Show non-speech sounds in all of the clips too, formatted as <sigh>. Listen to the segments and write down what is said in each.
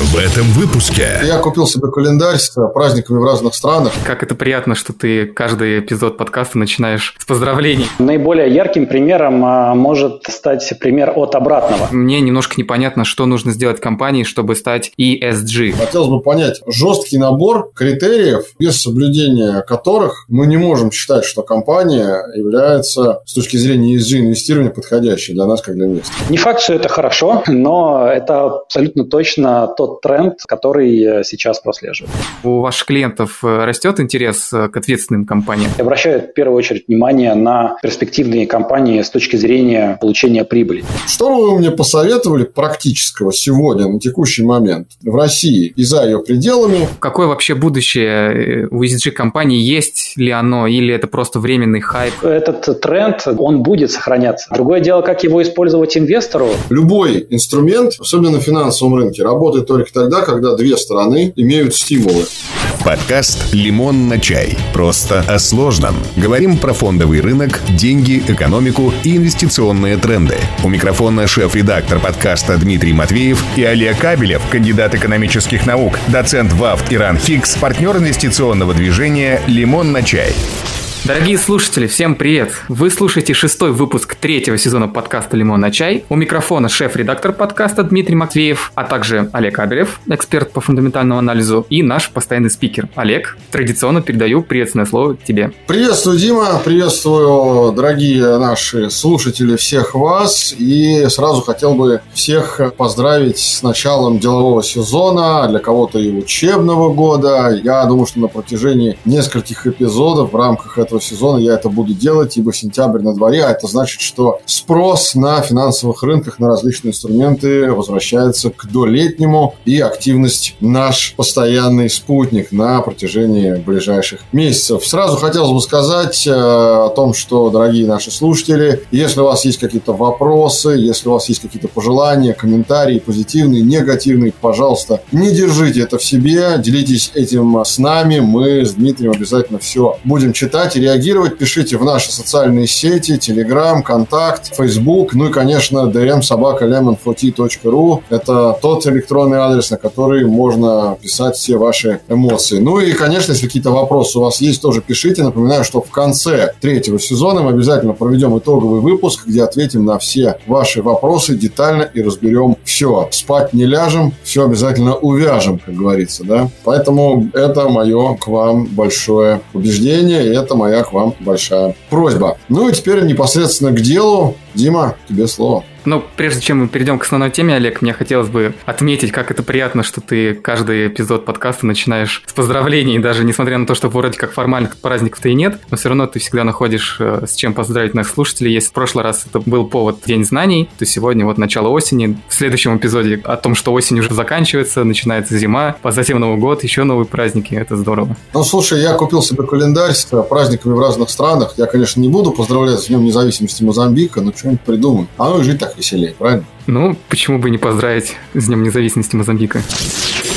В этом выпуске. Я купил себе календарь с праздниками в разных странах. Как это приятно, что ты каждый эпизод подкаста начинаешь с поздравлений. Наиболее ярким примером а, может стать пример от обратного. Мне немножко непонятно, что нужно сделать компании, чтобы стать ESG. Хотелось бы понять жесткий набор критериев, без соблюдения которых мы не можем считать, что компания является с точки зрения ESG инвестирования подходящей для нас как для инвесторов. Не факт, что это хорошо, но это абсолютно точно тот тренд, который сейчас прослеживает. У ваших клиентов э, растет интерес э, к ответственным компаниям? Я обращаю в первую очередь внимание на перспективные компании с точки зрения получения прибыли. Что бы вы мне посоветовали практического сегодня, на текущий момент, в России и за ее пределами? Какое вообще будущее э, у ESG компании? Есть ли оно или это просто временный хайп? Этот тренд, он будет сохраняться. Другое дело, как его использовать инвестору. Любой инструмент, особенно на финансовом рынке, работает только тогда, когда две стороны имеют стимулы. Подкаст «Лимон на чай». Просто о сложном. Говорим про фондовый рынок, деньги, экономику и инвестиционные тренды. У микрофона шеф-редактор подкаста Дмитрий Матвеев и Олег Кабелев, кандидат экономических наук, доцент ВАФТ Иран Хикс, партнер инвестиционного движения «Лимон на чай». Дорогие слушатели, всем привет! Вы слушаете шестой выпуск третьего сезона подкаста «Лимон на чай». У микрофона шеф-редактор подкаста Дмитрий Матвеев, а также Олег Абелев, эксперт по фундаментальному анализу, и наш постоянный спикер. Олег, традиционно передаю приветственное слово тебе. Приветствую, Дима, приветствую, дорогие наши слушатели, всех вас. И сразу хотел бы всех поздравить с началом делового сезона, для кого-то и учебного года. Я думаю, что на протяжении нескольких эпизодов в рамках этого этого сезона я это буду делать, ибо сентябрь на дворе, а это значит, что спрос на финансовых рынках на различные инструменты возвращается к долетнему, и активность наш постоянный спутник на протяжении ближайших месяцев. Сразу хотелось бы сказать э, о том, что, дорогие наши слушатели, если у вас есть какие-то вопросы, если у вас есть какие-то пожелания, комментарии, позитивные, негативные, пожалуйста, не держите это в себе, делитесь этим с нами, мы с Дмитрием обязательно все будем читать реагировать, пишите в наши социальные сети, Telegram, Контакт, Facebook, ну и, конечно, dm собака lemon Это тот электронный адрес, на который можно писать все ваши эмоции. Ну и, конечно, если какие-то вопросы у вас есть, тоже пишите. Напоминаю, что в конце третьего сезона мы обязательно проведем итоговый выпуск, где ответим на все ваши вопросы детально и разберем все. Спать не ляжем, все обязательно увяжем, как говорится, да. Поэтому это мое к вам большое убеждение, и это моя моя к вам большая просьба. Ну и теперь непосредственно к делу. Дима, тебе слово. Но прежде чем мы перейдем к основной теме, Олег, мне хотелось бы отметить, как это приятно, что ты каждый эпизод подкаста начинаешь с поздравлений, даже несмотря на то, что вроде как формальных праздников-то и нет, но все равно ты всегда находишь э, с чем поздравить наших слушателей. Если в прошлый раз это был повод День знаний, то сегодня вот начало осени. В следующем эпизоде о том, что осень уже заканчивается, начинается зима, а затем Новый год, еще новые праздники. Это здорово. Ну, слушай, я купил себе календарь с праздниками в разных странах. Я, конечно, не буду поздравлять с Днем независимости Мозамбика, но что-нибудь придумаю. А ну и жить так так веселее, правильно? Ну, почему бы не поздравить с Днем независимости Мозамбика?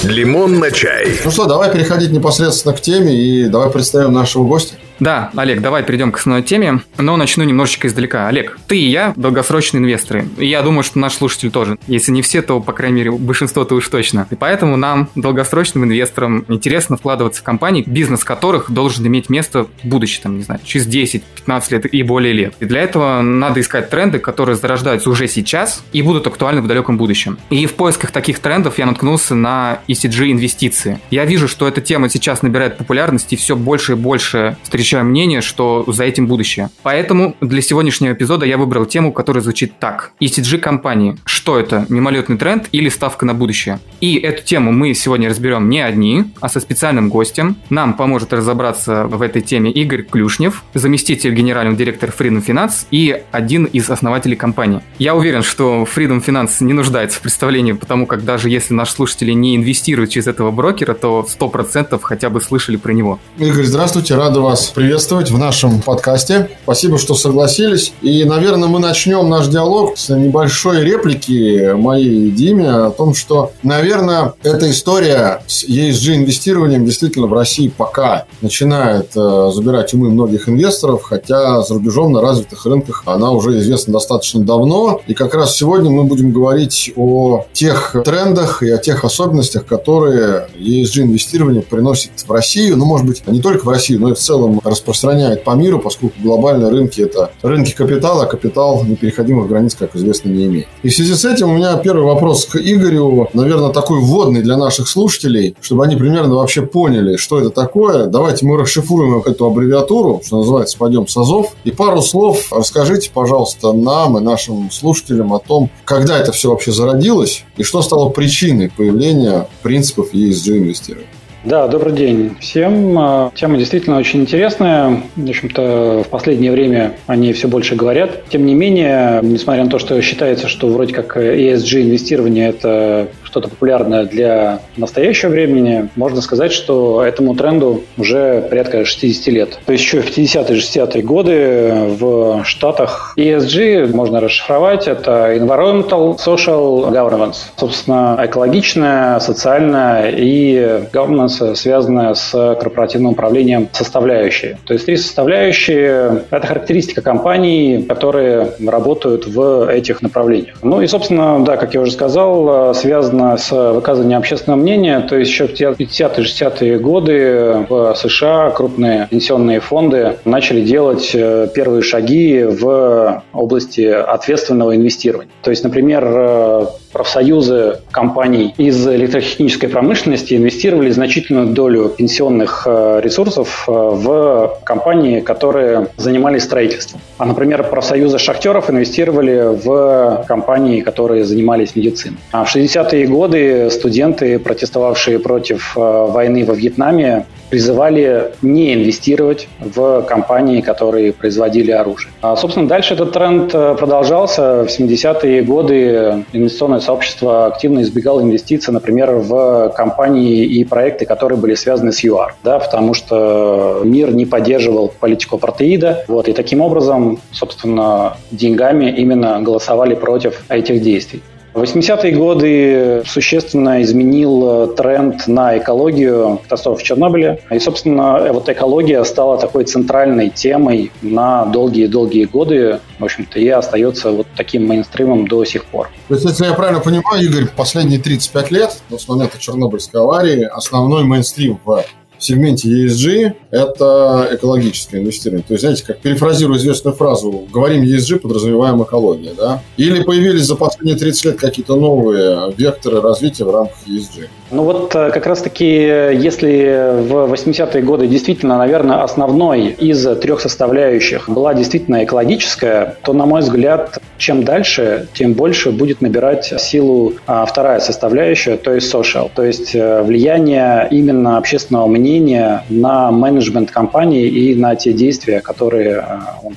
Лимон на чай. Ну что, давай переходить непосредственно к теме и давай представим нашего гостя. Да, Олег, давай перейдем к основной теме, но начну немножечко издалека. Олег, ты и я долгосрочные инвесторы, и я думаю, что наш слушатель тоже. Если не все, то, по крайней мере, большинство-то уж точно. И поэтому нам, долгосрочным инвесторам, интересно вкладываться в компании, бизнес которых должен иметь место в будущем, там, не знаю, через 10-15 лет и более лет. И для этого надо искать тренды, которые зарождаются уже сейчас и будут актуальны в далеком будущем. И в поисках таких трендов я наткнулся на ECG инвестиции. Я вижу, что эта тема сейчас набирает популярность и все больше и больше встречается встречаю мнение, что за этим будущее. Поэтому для сегодняшнего эпизода я выбрал тему, которая звучит так. ECG компании. Что это? Мимолетный тренд или ставка на будущее? И эту тему мы сегодня разберем не одни, а со специальным гостем. Нам поможет разобраться в этой теме Игорь Клюшнев, заместитель генерального директора Freedom Finance и один из основателей компании. Я уверен, что Freedom Finance не нуждается в представлении, потому как даже если наши слушатели не инвестируют через этого брокера, то 100% хотя бы слышали про него. Игорь, здравствуйте, рада вас приветствовать в нашем подкасте. Спасибо, что согласились. И, наверное, мы начнем наш диалог с небольшой реплики моей Диме о том, что, наверное, эта история с ESG-инвестированием действительно в России пока начинает э, забирать умы многих инвесторов, хотя за рубежом на развитых рынках она уже известна достаточно давно. И как раз сегодня мы будем говорить о тех трендах и о тех особенностях, которые ESG-инвестирование приносит в Россию. Ну, может быть, не только в Россию, но и в целом распространяет по миру, поскольку глобальные рынки – это рынки капитала, а капитал непереходимых границ, как известно, не имеет. И в связи с этим у меня первый вопрос к Игорю, наверное, такой вводный для наших слушателей, чтобы они примерно вообще поняли, что это такое. Давайте мы расшифруем эту аббревиатуру, что называется, пойдем с АЗОВ. И пару слов расскажите, пожалуйста, нам и нашим слушателям о том, когда это все вообще зародилось и что стало причиной появления принципов ESG инвестирования. Да, добрый день всем. А, тема действительно очень интересная. В общем-то, в последнее время они все больше говорят. Тем не менее, несмотря на то, что считается, что вроде как ESG-инвестирование – это что-то популярное для настоящего времени, можно сказать, что этому тренду уже порядка 60 лет. То есть еще в 50-е 60-е годы в Штатах ESG можно расшифровать. Это Environmental Social Governance. Собственно, экологичная, социальная и governance, связанная с корпоративным управлением составляющие. То есть три составляющие – это характеристика компаний, которые работают в этих направлениях. Ну и, собственно, да, как я уже сказал, связано с выказыванием общественного мнения. То есть еще в 50-60-е годы в США крупные пенсионные фонды начали делать э, первые шаги в области ответственного инвестирования. То есть, например, э, профсоюзы компаний из электротехнической промышленности инвестировали значительную долю пенсионных э, ресурсов в компании, которые занимались строительством. А, например, профсоюзы шахтеров инвестировали в компании, которые занимались медициной. А в 60-е годы студенты, протестовавшие против э, войны во Вьетнаме, призывали не инвестировать в компании, которые производили оружие. А, собственно, дальше этот тренд э, продолжался. В 70-е годы инвестиционное сообщество активно избегало инвестиций, например, в компании и проекты, которые были связаны с ЮАР, да, потому что мир не поддерживал политику апартеида. Вот, и таким образом, собственно, деньгами именно голосовали против этих действий. В 80-е годы существенно изменил э, тренд на экологию катастрофы в Чернобыле. И, собственно, э, вот экология стала такой центральной темой на долгие-долгие годы, в общем-то, и остается вот таким мейнстримом до сих пор. То есть, если я правильно понимаю, Игорь, последние 35 лет, с момента Чернобыльской аварии, основной мейнстрим в сегменте ESG – это экологическое инвестирование. То есть, знаете, как перефразирую известную фразу, говорим ESG, подразумеваем экология, да? Или появились за последние 30 лет какие-то новые векторы развития в рамках ESG? Ну вот э, как раз-таки, если в 80-е годы действительно, наверное, основной из трех составляющих была действительно экологическая, то, на мой взгляд, чем дальше, тем больше будет набирать силу а, вторая составляющая, то есть social, то есть э, влияние именно общественного мнения на менеджмент компании и на те действия, которые э, он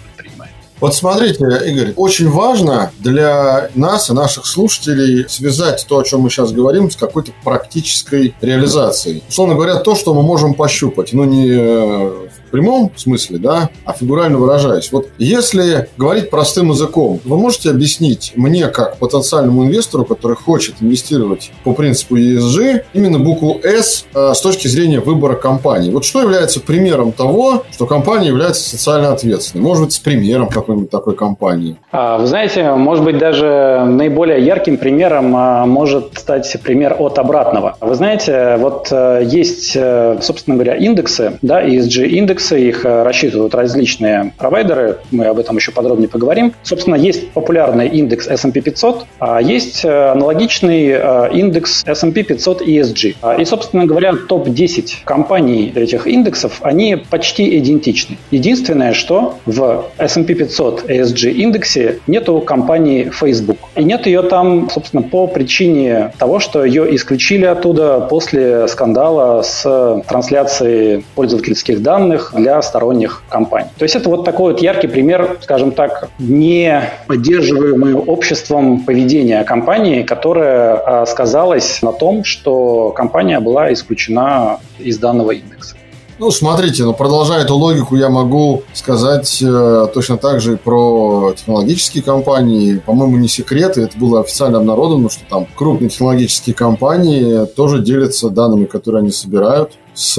вот смотрите, Игорь, очень важно для нас и наших слушателей связать то, о чем мы сейчас говорим, с какой-то практической реализацией. Условно говоря, то, что мы можем пощупать. Ну, не э, в прямом смысле, да, а фигурально выражаясь. Вот если говорить простым языком, вы можете объяснить мне, как потенциальному инвестору, который хочет инвестировать по принципу ESG, именно букву S э, с точки зрения выбора компании. Вот что является примером того, что компания является социально ответственной? Может быть, с примером какой-нибудь такой компании? А, вы знаете, может быть, даже наиболее ярким примером а, может стать пример от обратного. Вы знаете, вот э, есть, э, собственно говоря, индексы, да, ESG-индекс, индексы, их э, рассчитывают различные провайдеры, мы об этом еще подробнее поговорим. Собственно, есть популярный индекс S&P 500, а есть э, аналогичный э, индекс S&P 500 ESG. И, собственно говоря, топ-10 компаний этих индексов, они почти идентичны. Единственное, что в S&P 500 ESG индексе нету компании Facebook. И нет ее там, собственно, по причине того, что ее исключили оттуда после скандала с трансляцией пользовательских данных для сторонних компаний. То есть это вот такой вот яркий пример, скажем так, не поддерживаемый обществом поведения компании, которое а, сказалось на том, что компания была исключена из данного индекса. Ну, смотрите, ну, продолжая эту логику, я могу сказать э, точно так же и про технологические компании. По-моему, не секрет, и это было официально обнародовано, что там крупные технологические компании тоже делятся данными, которые они собирают с,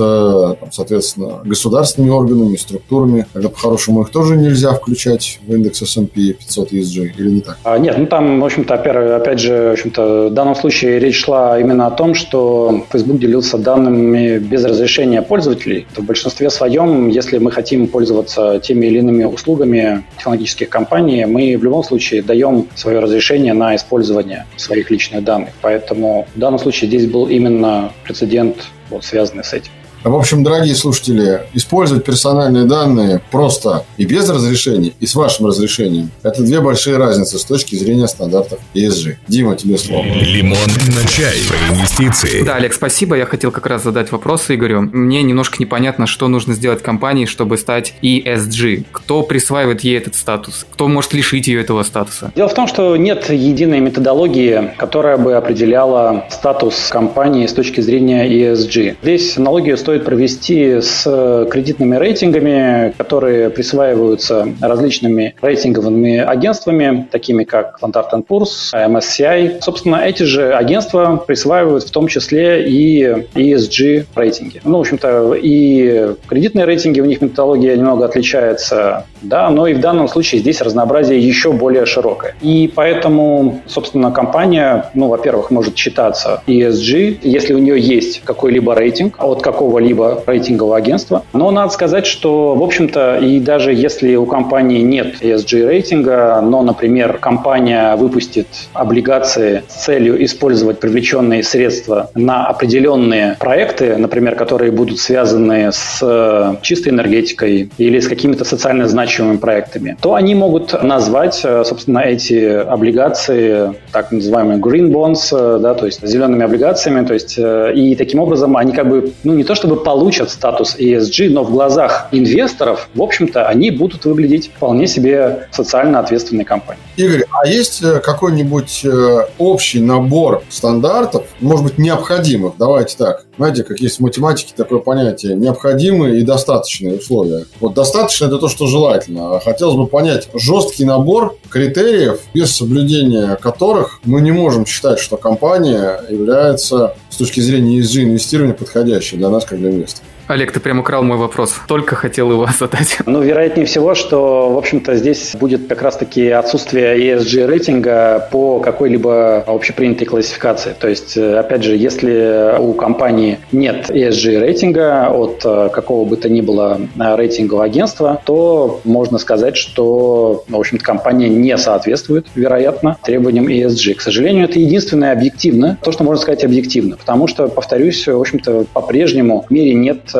там, соответственно, государственными органами, структурами. Тогда по-хорошему их тоже нельзя включать в индекс S&P 500 ESG или не так? А, нет, ну там, в общем-то, опять же, в общем-то, в данном случае речь шла именно о том, что Facebook делился данными без разрешения пользователей. В большинстве своем, если мы хотим пользоваться теми или иными услугами технологических компаний, мы в любом случае даем свое разрешение на использование своих личных данных. Поэтому в данном случае здесь был именно прецедент вот, связанный с этим. В общем, дорогие слушатели, использовать персональные данные просто и без разрешения, и с вашим разрешением – это две большие разницы с точки зрения стандартов ESG. Дима, тебе слово. Лимон на чай. Про инвестиции. Да, Олег, спасибо. Я хотел как раз задать вопрос Игорю. Мне немножко непонятно, что нужно сделать компании, чтобы стать ESG. Кто присваивает ей этот статус? Кто может лишить ее этого статуса? Дело в том, что нет единой методологии, которая бы определяла статус компании с точки зрения ESG. Здесь аналогию стоит провести с кредитными рейтингами, которые присваиваются различными рейтинговыми агентствами, такими как Standard Poor's, MSCI. Собственно, эти же агентства присваивают в том числе и ESG рейтинги. Ну, в общем-то, и кредитные рейтинги, у них методология немного отличается, да, но и в данном случае здесь разнообразие еще более широкое. И поэтому, собственно, компания, ну, во-первых, может считаться ESG, если у нее есть какой-либо рейтинг от какого какого-либо рейтингового агентства. Но надо сказать, что, в общем-то, и даже если у компании нет ESG рейтинга, но, например, компания выпустит облигации с целью использовать привлеченные средства на определенные проекты, например, которые будут связаны с э, чистой энергетикой или с какими-то социально значимыми проектами, то они могут назвать, э, собственно, эти облигации так называемые green bonds, э, да, то есть зелеными облигациями, то есть и таким образом они как бы, ну не то чтобы получат статус ESG, но в глазах инвесторов, в общем-то, они будут выглядеть вполне себе социально ответственной компанией. Игорь, а есть э, какой-нибудь э, общий набор стандартов, может быть, необходимых, давайте так, знаете, как есть в математике такое понятие, необходимые и достаточные условия. Вот достаточно это то, что желательно. А хотелось бы понять жесткий набор критериев, без соблюдения которых мы не можем считать, что компания является с точки зрения ESG инвестирования подходящей для нас как для инвестора. Олег, ты прям украл мой вопрос. Только хотел его задать. <laughs> Ну, вероятнее всего, что, в общем-то, здесь будет как раз-таки отсутствие ESG рейтинга по какой-либо общепринятой классификации. То есть, э, опять же, если у компании нет ESG рейтинга от э, какого бы то ни было э, рейтингового агентства, то можно сказать, что, в общем-то, компания не соответствует, вероятно, требованиям ESG. К сожалению, это единственное объективно, то, что можно сказать объективно. Потому что, повторюсь, в общем-то, по-прежнему в мире нет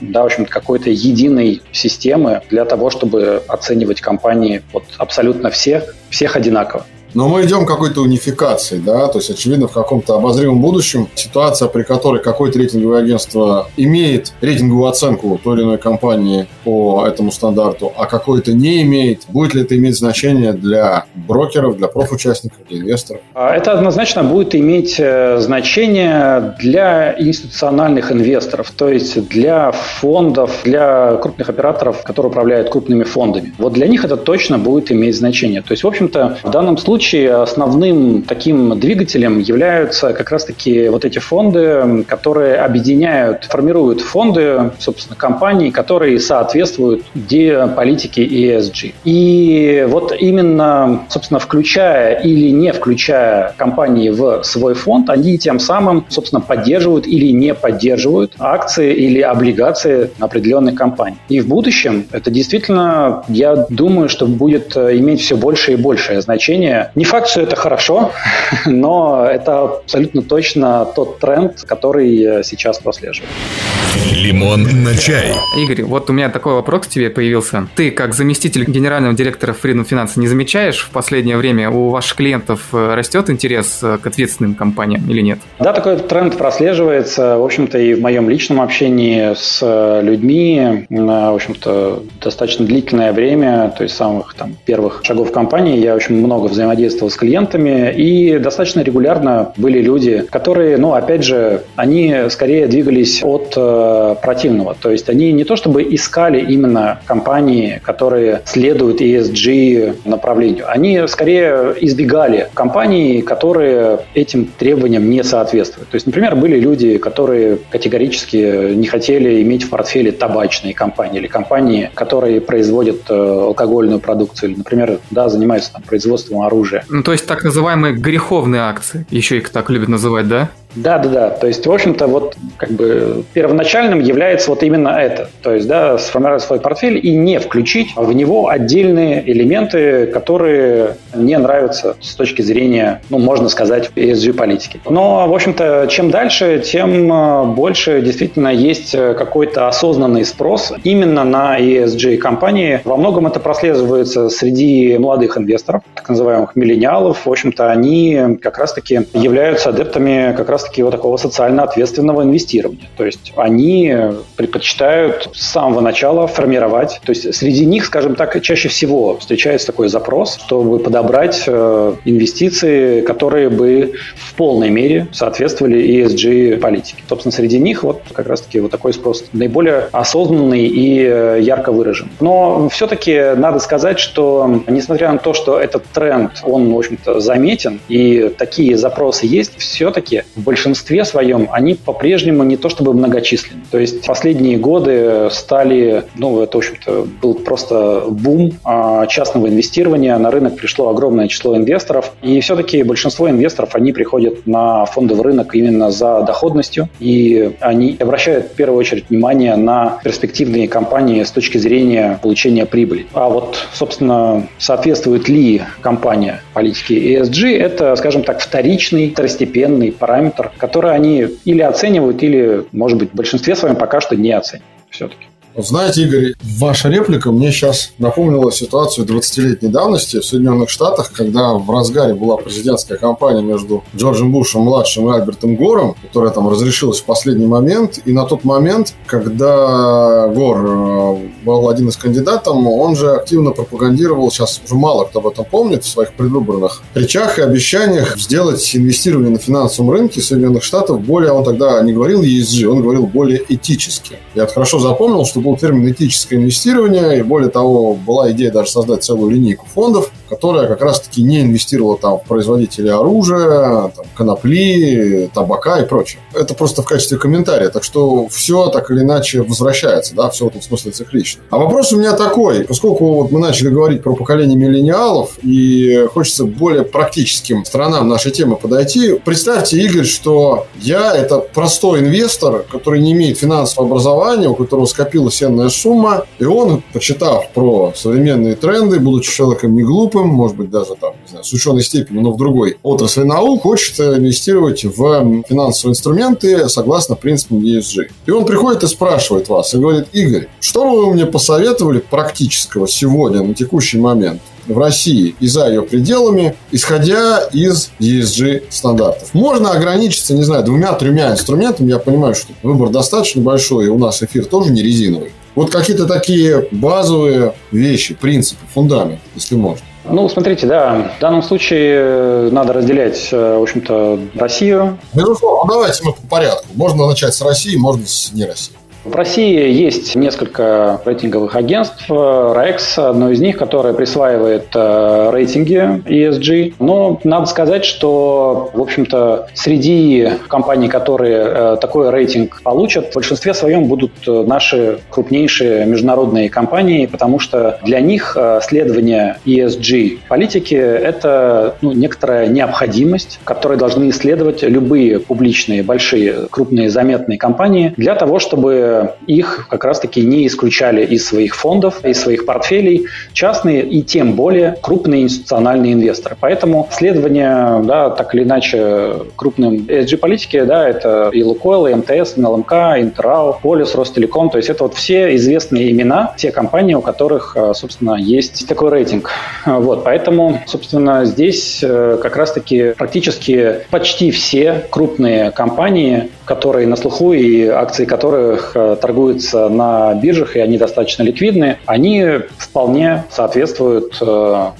да, в общем какой-то единой системы для того, чтобы оценивать компании вот абсолютно всех, всех одинаково. Но мы идем к какой-то унификации, да, то есть, очевидно, в каком-то обозримом будущем ситуация, при которой какое-то рейтинговое агентство имеет рейтинговую оценку той или иной компании по этому стандарту, а какое-то не имеет, будет ли это иметь значение для брокеров, для профучастников, для инвесторов? А это однозначно будет иметь э, значение для институциональных инвесторов, то есть для фондов, для крупных операторов, которые управляют крупными фондами. Вот для них это точно будет иметь значение. То есть, в общем-то, в данном случае случае основным таким двигателем являются как раз-таки вот эти фонды, которые объединяют, формируют фонды, собственно, компаний, которые соответствуют политике ESG. И вот именно, собственно, включая или не включая компании в свой фонд, они тем самым, собственно, поддерживают или не поддерживают акции или облигации определенных компаний. И в будущем это действительно, я думаю, что будет иметь все больше и большее значение не факт, что это хорошо, <laughs> но это абсолютно точно тот тренд, который сейчас прослеживаю. Лимон на чай. Игорь, вот у меня такой вопрос к тебе появился. Ты, как заместитель генерального директора Freedom Finance, не замечаешь в последнее время у ваших клиентов э, растет интерес э, к ответственным компаниям или нет? Да, такой тренд прослеживается. В общем-то, и в моем личном общении с э, людьми, в общем-то, достаточно длительное время, то есть самых там первых шагов компании, я очень много взаимодействую взаимодействовал с клиентами, и достаточно регулярно были люди, которые, ну, опять же, они скорее двигались от э, противного. То есть они не то чтобы искали именно компании, которые следуют ESG направлению, они скорее избегали компаний, которые этим требованиям не соответствуют. То есть, например, были люди, которые категорически не хотели иметь в портфеле табачные компании или компании, которые производят э, алкогольную продукцию, или, например, да, занимаются там, производством оружия. Ну, то есть так называемые греховные акции, еще их так любят называть, да? Да, да, да. То есть, в общем-то, вот как бы первоначальным является вот именно это. То есть, да, сформировать свой портфель и не включить в него отдельные элементы, которые не нравятся с точки зрения, ну, можно сказать, ESG-политики. Но, в общем-то, чем дальше, тем э, больше действительно есть э, какой-то осознанный спрос именно на ESG-компании. Во многом это прослеживается среди молодых инвесторов, так называемых миллениалов. В общем-то, они как раз-таки являются адептами как раз раз-таки вот такого социально ответственного инвестирования. То есть они предпочитают с самого начала формировать, то есть среди них, скажем так, чаще всего встречается такой запрос, чтобы подобрать э, инвестиции, которые бы в полной мере соответствовали ESG политике. Собственно, среди них вот как раз-таки вот такой спрос наиболее осознанный и э, ярко выражен. Но все-таки надо сказать, что несмотря на то, что этот тренд, он, в общем-то, заметен, и такие запросы есть, все-таки в большинстве своем они по-прежнему не то чтобы многочисленны. То есть последние годы стали, ну, это, в общем-то, был просто бум а, частного инвестирования. На рынок пришло огромное число инвесторов. И все-таки большинство инвесторов, они приходят на фондовый рынок именно за доходностью. И они обращают в первую очередь внимание на перспективные компании с точки зрения получения прибыли. А вот, собственно, соответствует ли компания политике ESG, это, скажем так, вторичный, второстепенный параметр фактор, который они или оценивают, или, может быть, в большинстве своем пока что не оценивают все-таки. Вот знаете, Игорь, ваша реплика мне сейчас напомнила ситуацию 20-летней давности в Соединенных Штатах, когда в разгаре была президентская кампания между Джорджем Бушем-младшим и Альбертом Гором, которая там разрешилась в последний момент. И на тот момент, когда Гор э, был один из кандидатов, он же активно пропагандировал, сейчас уже мало кто об этом помнит, в своих предвыборных речах и обещаниях сделать инвестирование на финансовом рынке Соединенных Штатов более, он тогда не говорил ESG, он говорил более этически. Я хорошо запомнил, что был термин этическое инвестирование, и более того, была идея даже создать целую линейку фондов, которая как раз-таки не инвестировала там в производителей оружия, там, конопли, табака и прочее. Это просто в качестве комментария. Так что все так или иначе возвращается, да, все в этом смысле циклично. А вопрос у меня такой, поскольку вот мы начали говорить про поколение миллениалов, и хочется более практическим сторонам нашей темы подойти, представьте, Игорь, что я это простой инвестор, который не имеет финансового образования, у которого скопилась ценная сумма, и он, почитав про современные тренды, будучи человеком не глупым, может быть, даже там, не знаю, с ученой степенью, но в другой отрасли наук, хочет инвестировать в финансовые инструменты согласно принципам ESG. И он приходит и спрашивает вас, и говорит, Игорь, что вы мне посоветовали практического сегодня, на текущий момент? в России и за ее пределами, исходя из ESG стандартов. Можно ограничиться, не знаю, двумя-тремя инструментами. Я понимаю, что выбор достаточно большой, и у нас эфир тоже не резиновый. Вот какие-то такие базовые вещи, принципы, фундамент, если можно. Ну, смотрите, да, в данном случае надо разделять, э, в общем-то, Россию. Безусловно, ну, давайте мы по порядку. Можно начать с России, можно с не России. В России есть несколько рейтинговых агентств. REX одно из них, которое присваивает э, рейтинги ESG. Но надо сказать, что, в общем-то, среди компаний, которые э, такой рейтинг получат, в большинстве своем будут э, наши крупнейшие международные компании, потому что для них следование ESG политики – это ну, некоторая необходимость, которой должны исследовать любые публичные, большие, крупные, заметные компании для того, чтобы их как раз-таки не исключали из своих фондов, из своих портфелей частные и тем более крупные институциональные инвесторы. Поэтому следование, да, так или иначе, крупным ESG-политике, да, это и Лукойл, и МТС, и НЛМК, Интерау, Полис, Ростелеком, то есть это вот все известные имена, те компании, у которых, э, собственно, есть такой рейтинг. Вот, поэтому, собственно, здесь э, как раз-таки практически почти все крупные компании, которые на слуху и акции которых э, торгуются на биржах, и они достаточно ликвидны, они вполне соответствуют э,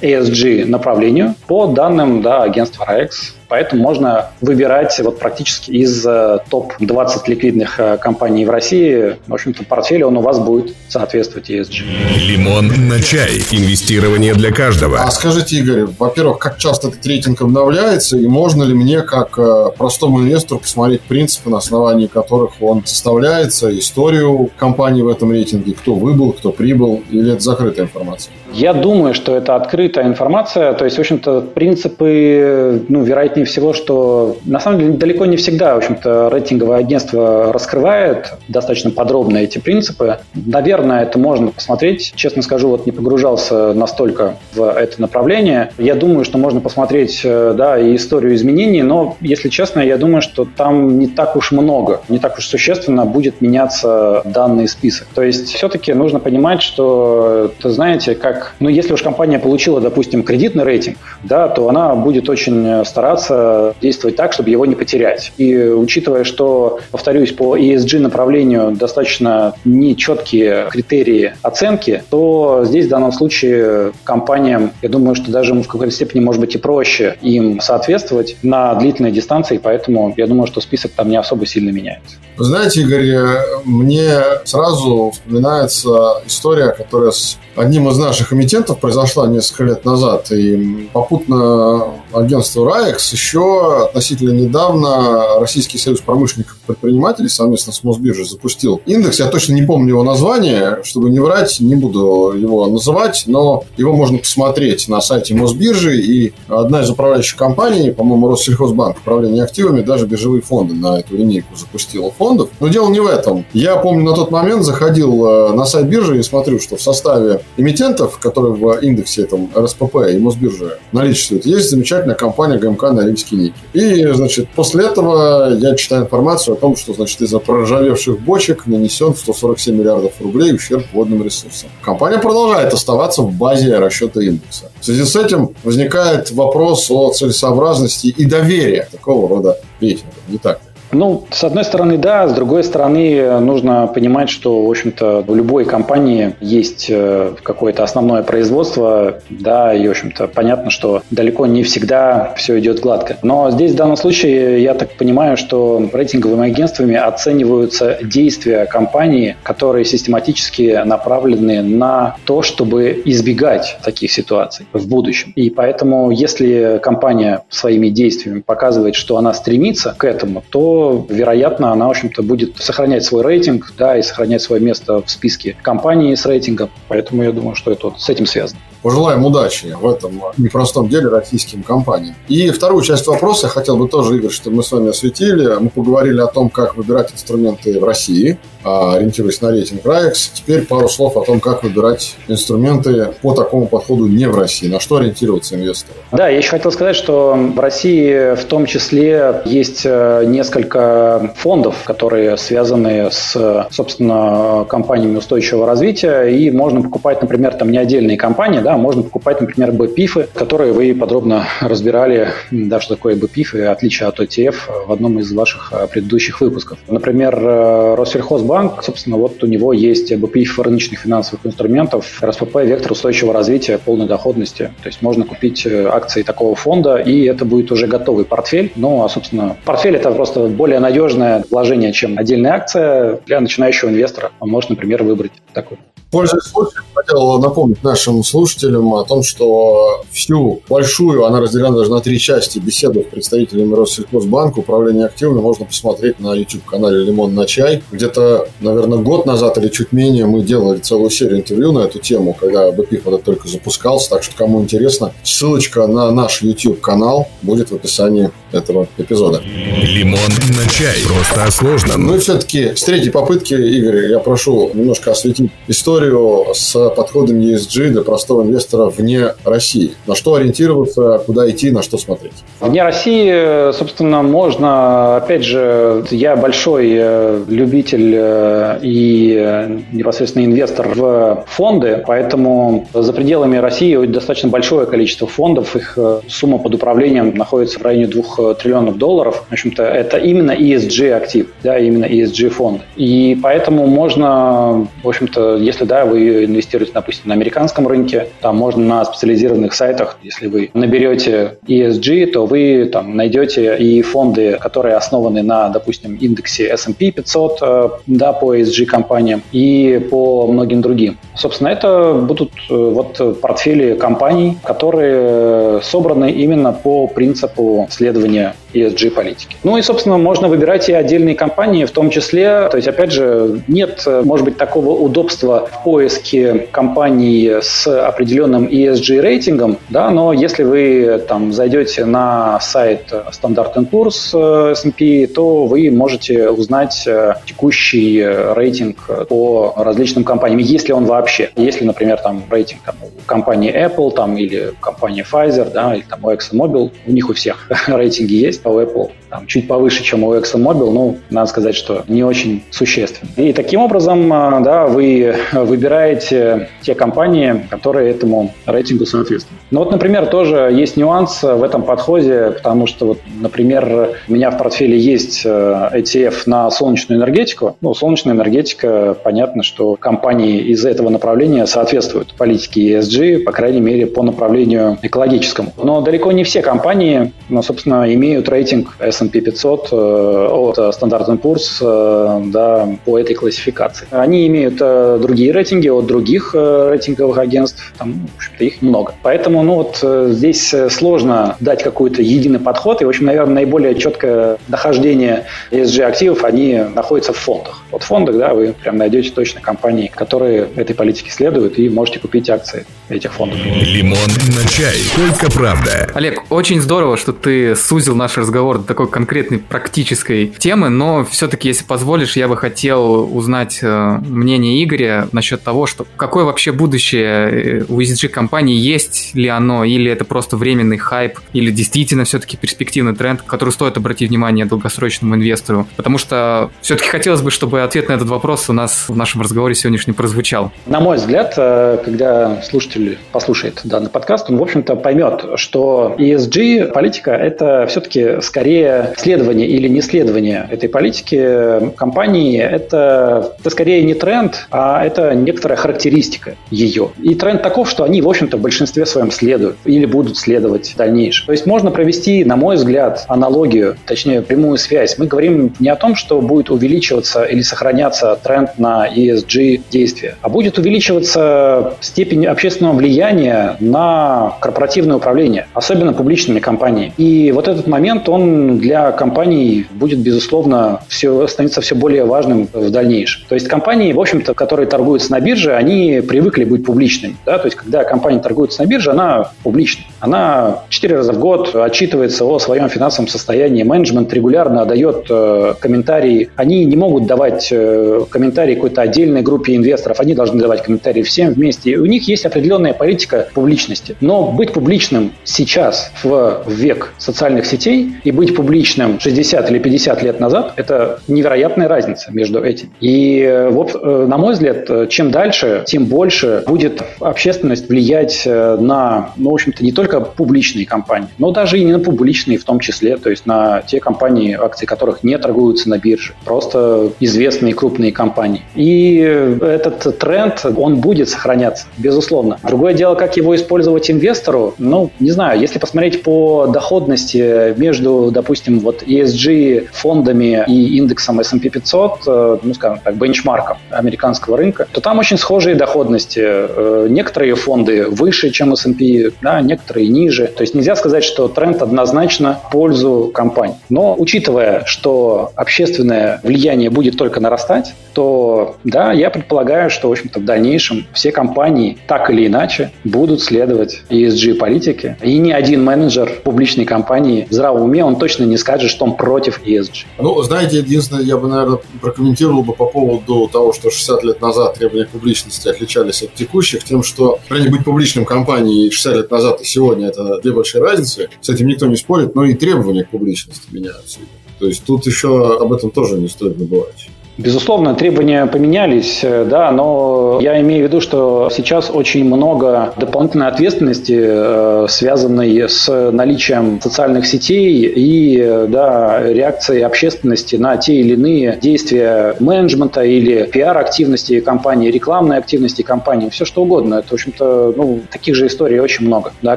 ESG направлению по данным да, агентства RAEX. Поэтому можно выбирать вот практически из э, топ-20 ликвидных э, компаний в России. В общем-то, портфель он у вас будет соответствовать ESG. Лимон на чай. Инвестирование для каждого. А скажите, Игорь, во-первых, как часто этот рейтинг обновляется, и можно ли мне, как э, простому инвестору, посмотреть принципы, на основании которых он составляется, историю компании в этом рейтинге, кто выбыл, кто прибыл, или это закрытая информация? Я думаю, что это открытая информация. То есть, в общем-то, принципы, ну, вероятнее всего, что на самом деле далеко не всегда, в общем-то, рейтинговое агентство раскрывает достаточно подробно эти принципы. Наверное, это можно посмотреть. Честно скажу, вот не погружался настолько в это направление. Я думаю, что можно посмотреть, э, да, и историю изменений, но, если честно, я думаю, что там не так уж много, не так уж существенно будет меняться данный список. То есть, все-таки нужно понимать, что, то знаете, как ну, если уж компания получила, допустим, кредитный рейтинг, да, то она будет очень стараться действовать так, чтобы его не потерять. И учитывая, что, повторюсь, по ESG направлению достаточно нечеткие критерии оценки, то здесь в данном случае компаниям, я думаю, что даже в какой-то степени может быть и проще им соответствовать на длительной дистанции, поэтому я думаю, что список там не особо сильно меняется. Знаете, Игорь, мне сразу вспоминается история, которая с одним из наших эмитентов произошла несколько лет назад. И попутно агентство РАЭКС еще относительно недавно Российский союз промышленников и предпринимателей совместно с Мосбиржей запустил индекс. Я точно не помню его название, чтобы не врать, не буду его называть, но его можно посмотреть на сайте Мосбиржи. И одна из управляющих компаний, по-моему, Россельхозбанк, управление активами, даже биржевые фонды на эту линейку запустила фондов. Но дело не в этом. Я помню, на тот момент заходил э, на сайт биржи и смотрю, что в составе эмитентов, которые в индексе этом РСПП и Мосбиржи наличествуют, есть замечательная компания ГМК Норильский никель. И, значит, после этого я читаю информацию о том, что, значит, из-за проржавевших бочек нанесен 147 миллиардов рублей ущерб водным ресурсам. Компания продолжает оставаться в базе расчета индекса. В связи с этим возникает вопрос о целесообразности и доверии такого рода рейтингов. Не так? Ну, с одной стороны, да, с другой стороны, нужно понимать, что, в общем-то, в любой компании есть э, какое-то основное производство, да, и, в общем-то, понятно, что далеко не всегда все идет гладко. Но здесь, в данном случае, я так понимаю, что рейтинговыми агентствами оцениваются действия компании, которые систематически направлены на то, чтобы избегать таких ситуаций в будущем. И поэтому, если компания своими действиями показывает, что она стремится к этому, то вероятно, она, в общем-то, будет сохранять свой рейтинг, да, и сохранять свое место в списке компаний с рейтингом. Поэтому я думаю, что это вот с этим связано. Пожелаем удачи в этом непростом деле российским компаниям. И вторую часть вопроса я хотел бы тоже, Игорь, чтобы мы с вами осветили. Мы поговорили о том, как выбирать инструменты в России, а, ориентируясь на рейтинг RAEX. Теперь пару слов о том, как выбирать инструменты по такому подходу не в России. На что ориентироваться инвестору? Да, я еще хотел сказать, что в России в том числе есть э, несколько фондов, которые связаны с, собственно, компаниями устойчивого развития, и можно покупать, например, там не отдельные компании, да, можно покупать, например, BPIF, которые вы подробно разбирали, да, что такое BPIF и отличие от ETF в одном из ваших э, предыдущих выпусков. Например, э, Россельхозбанк, собственно, вот у него есть BPIF рыночных финансовых инструментов, РСПП «Вектор устойчивого развития полной доходности». То есть можно купить э, акции такого фонда, и это будет уже готовый портфель. Ну, а, собственно, портфель – это просто более надежное вложение, чем отдельная акция. Для начинающего инвестора он может, например, выбрать такой. Пользуясь случаем, хотел напомнить нашим слушателям о том, что всю большую, она разделена даже на три части, беседу с представителями Россельхозбанка, управления активами можно посмотреть на YouTube-канале «Лимон на чай». Где-то, наверное, год назад или чуть менее мы делали целую серию интервью на эту тему, когда БПИФ это только запускался, так что кому интересно, ссылочка на наш YouTube-канал будет в описании этого эпизода. Лимон на чай. Просто о сложном. Ну и все-таки с третьей попытки, Игорь, я прошу немножко осветить историю историю с подходом ESG для простого инвестора вне России? На что ориентироваться, куда идти, на что смотреть? Вне России, собственно, можно, опять же, я большой э, любитель э, и э, непосредственно инвестор в фонды, поэтому за пределами России достаточно большое количество фондов, их сумма под управлением находится в районе 2 триллионов долларов. В общем-то, это именно ESG актив, да, именно ESG фонд. И поэтому можно, в общем-то, если да, вы инвестируете, допустим, на американском рынке, там можно на специализированных сайтах, если вы наберете ESG, то вы там найдете и фонды, которые основаны на, допустим, индексе S&P 500, э, да, по ESG компаниям и по многим другим. Собственно, это будут э, вот портфели компаний, которые собраны именно по принципу следования ESG-политики. Ну и, собственно, можно выбирать и отдельные компании в том числе. То есть, опять же, нет, может быть, такого удобства в поиске компаний с определенным ESG-рейтингом, да, но если вы там зайдете на сайт Standard Poor's S&P, то вы можете узнать э, текущий рейтинг по различным компаниям, если он вообще. Если, например, там рейтинг там, компании Apple там, или компании Pfizer, да, или там у ExxonMobil, у них у всех <laughs> рейтинги есть, у Apple там, чуть повыше, чем у ExxonMobil, ну, надо сказать, что не очень существенно. И таким образом, а, да, вы выбираете те компании, которые этому рейтингу соответствуют. Ну вот, например, тоже есть нюанс в этом подходе, потому что, вот, например, у меня в портфеле есть э, ETF на солнечную энергетику. Ну, солнечная энергетика, понятно, что компании из этого направления соответствуют политике ESG, по крайней мере, по направлению экологическому. Но далеко не все компании, ну, собственно, имеют рейтинг S&P S&P 500 э, от Standard Poor's э, да, по этой классификации. Они имеют э, другие рейтинги от других рейтинговых агентств, там, в общем-то, их много. Поэтому, ну вот здесь сложно дать какой-то единый подход, и, в общем, наверное, наиболее четкое дохождение ESG-активов, они находятся в фондах. Вот в фондах, да, вы прям найдете точно компании, которые этой политике следуют, и можете купить акции этих фондов. Лимон на чай. Только правда. Олег, очень здорово, что ты сузил наш разговор до такой конкретной практической темы, но все-таки, если позволишь, я бы хотел узнать э, мнение Игоря насчет того, что какое вообще будущее э, у ESG компании, есть ли оно, или это просто временный хайп, или действительно все-таки перспективный тренд, который стоит обратить внимание долгосрочному инвестору. Потому что все-таки хотелось бы, чтобы ответ на этот вопрос у нас в нашем разговоре сегодняшнем прозвучал. На мой взгляд, э, когда слушатель послушает данный подкаст, он, в общем-то, поймет, что ESG политика – это все-таки скорее следование или не следование этой политики компании, это, это скорее не тренд, а это некоторая характеристика ее. И тренд таков, что они, в общем-то, в большинстве своем следуют или будут следовать в дальнейшем. То есть можно провести, на мой взгляд, аналогию, точнее, прямую связь. Мы говорим не о том, что будет увеличиваться или сохраняться тренд на ESG действия, а будет увеличиваться степень общественного влияния на корпоративное управление, особенно публичными компаниями. И вот этот момент, он для компаний будет, безусловно, все, становиться все более важным в дальнейшем. То есть компании, в общем-то, которые торгуются на бирже, они привыкли быть публичными. Да? То есть когда компания торгуется на бирже, она публичная. Она четыре раза в год отчитывается о своем финансовом состоянии. Менеджмент регулярно дает э, комментарии. Они не могут давать э, комментарии какой-то отдельной группе инвесторов. Они должны давать комментарии всем вместе. И у них есть определенная политика публичности. Но быть публичным сейчас в век социальных сетей и быть публичным публичным 60 или 50 лет назад, это невероятная разница между этим. И э, вот, э, на мой взгляд, э, чем дальше, тем больше будет общественность влиять на, ну, в общем-то, не только публичные компании, но даже и не на публичные в том числе, то есть на те компании, акции которых не торгуются на бирже, просто известные крупные компании. И этот тренд, он будет сохраняться, безусловно. Другое дело, как его использовать инвестору, ну, не знаю, если посмотреть по доходности между, допустим, вот ESG фондами и индексом S&P 500, э, ну, скажем так, бенчмарком американского рынка, то там очень схожие доходности. Э, некоторые фонды выше, чем S&P, да, некоторые ниже. То есть нельзя сказать, что тренд однозначно в пользу компаний. Но учитывая, что общественное влияние будет только нарастать, то да, я предполагаю, что, в общем-то, в дальнейшем все компании так или иначе будут следовать ESG-политике. И ни один менеджер публичной компании в здравом уме, он точно не скажет, что он против ESG. Ну, знаете, единственное, я бы, наверное, прокомментировал бы по поводу того, что 60 лет назад требования публичности отличались от текущих, тем, что, быть публичным компанией 60 лет назад и сегодня – это две большие разницы. С этим никто не спорит, но и требования к публичности меняются. То есть тут еще об этом тоже не стоит забывать. Безусловно, требования поменялись, э, да, но я имею в виду, что сейчас очень много дополнительной ответственности, э, связанной с наличием социальных сетей и э, да, реакцией общественности на те или иные действия менеджмента или пиар-активности компании, рекламной активности компании, все что угодно. Это, в общем-то, ну, таких же историй очень много, да,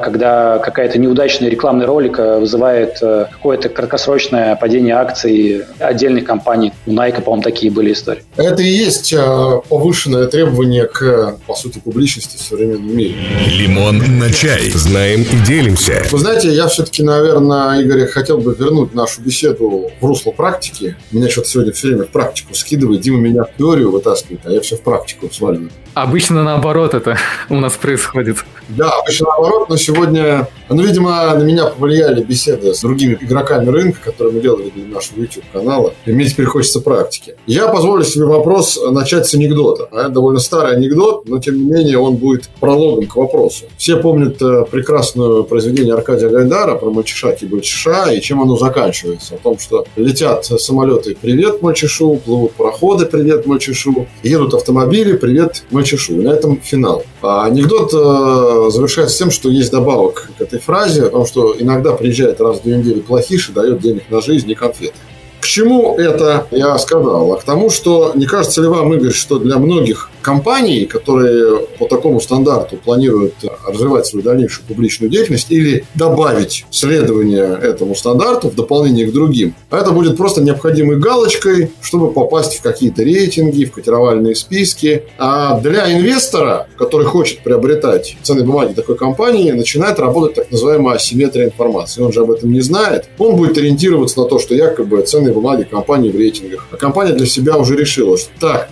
когда какая-то неудачная рекламный ролик вызывает какое-то краткосрочное падение акций отдельных компаний. У Nike, по-моему, такие такие были истории. Это и есть а, повышенное требование к, по сути, публичности в современном мире. Лимон на чай. Знаем и делимся. Вы знаете, я все-таки, наверное, Игорь, хотел бы вернуть нашу беседу в русло практики. Меня что-то сегодня все время в практику скидывает. Дима меня в теорию вытаскивает, а я все в практику сваливаю. Обычно наоборот это <laughs> у нас происходит. Да, обычно наоборот, но сегодня, ну, видимо, на меня повлияли беседы с другими игроками рынка, которые мы делали для нашего YouTube-канала. И мне теперь хочется практики. Я позволю себе вопрос начать с анекдота. А это довольно старый анекдот, но тем не менее он будет прологом к вопросу. Все помнят э, прекрасное произведение Аркадия Гайдара про мальчиша Кибальчиша и чем оно заканчивается. О том, что летят самолеты «Привет, мальчишу», плывут пароходы «Привет, мальчишу», едут автомобили «Привет, мальчишу» чешу. И на этом финал. А анекдот э, завершается тем, что есть добавок к этой фразе, о том, что иногда приезжает раз в две недели плохиш и дает денег на жизнь и конфеты. К чему это я сказал? А к тому, что не кажется ли вам, Игорь, что для многих компаний, которые по такому стандарту планируют развивать свою дальнейшую публичную деятельность или добавить следование этому стандарту в дополнение к другим, это будет просто необходимой галочкой, чтобы попасть в какие-то рейтинги, в котировальные списки. А для инвестора, который хочет приобретать ценные бумаги такой компании, начинает работать так называемая асимметрия информации. Он же об этом не знает. Он будет ориентироваться на то, что якобы ценные бумаги компании в рейтингах. А компания для себя уже решила, что так,